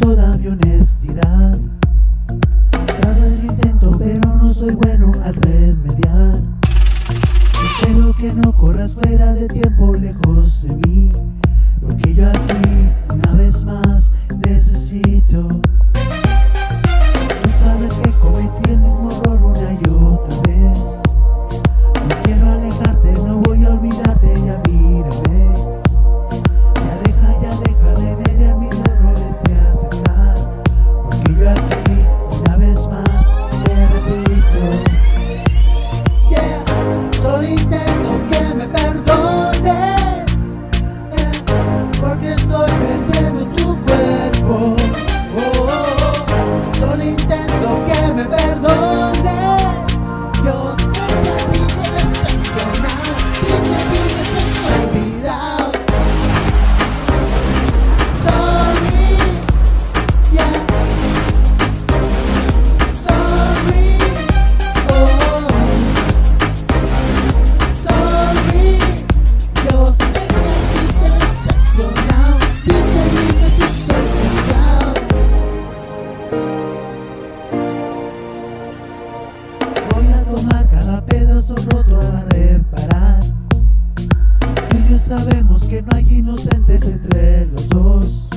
toda mi honestidad. Sabe el intento, pero no soy bueno al remediar. Espero que no corras fuera de tiempo lejos. vaso roto a reparar. Y yo sabemos que no hay inocentes entre los dos.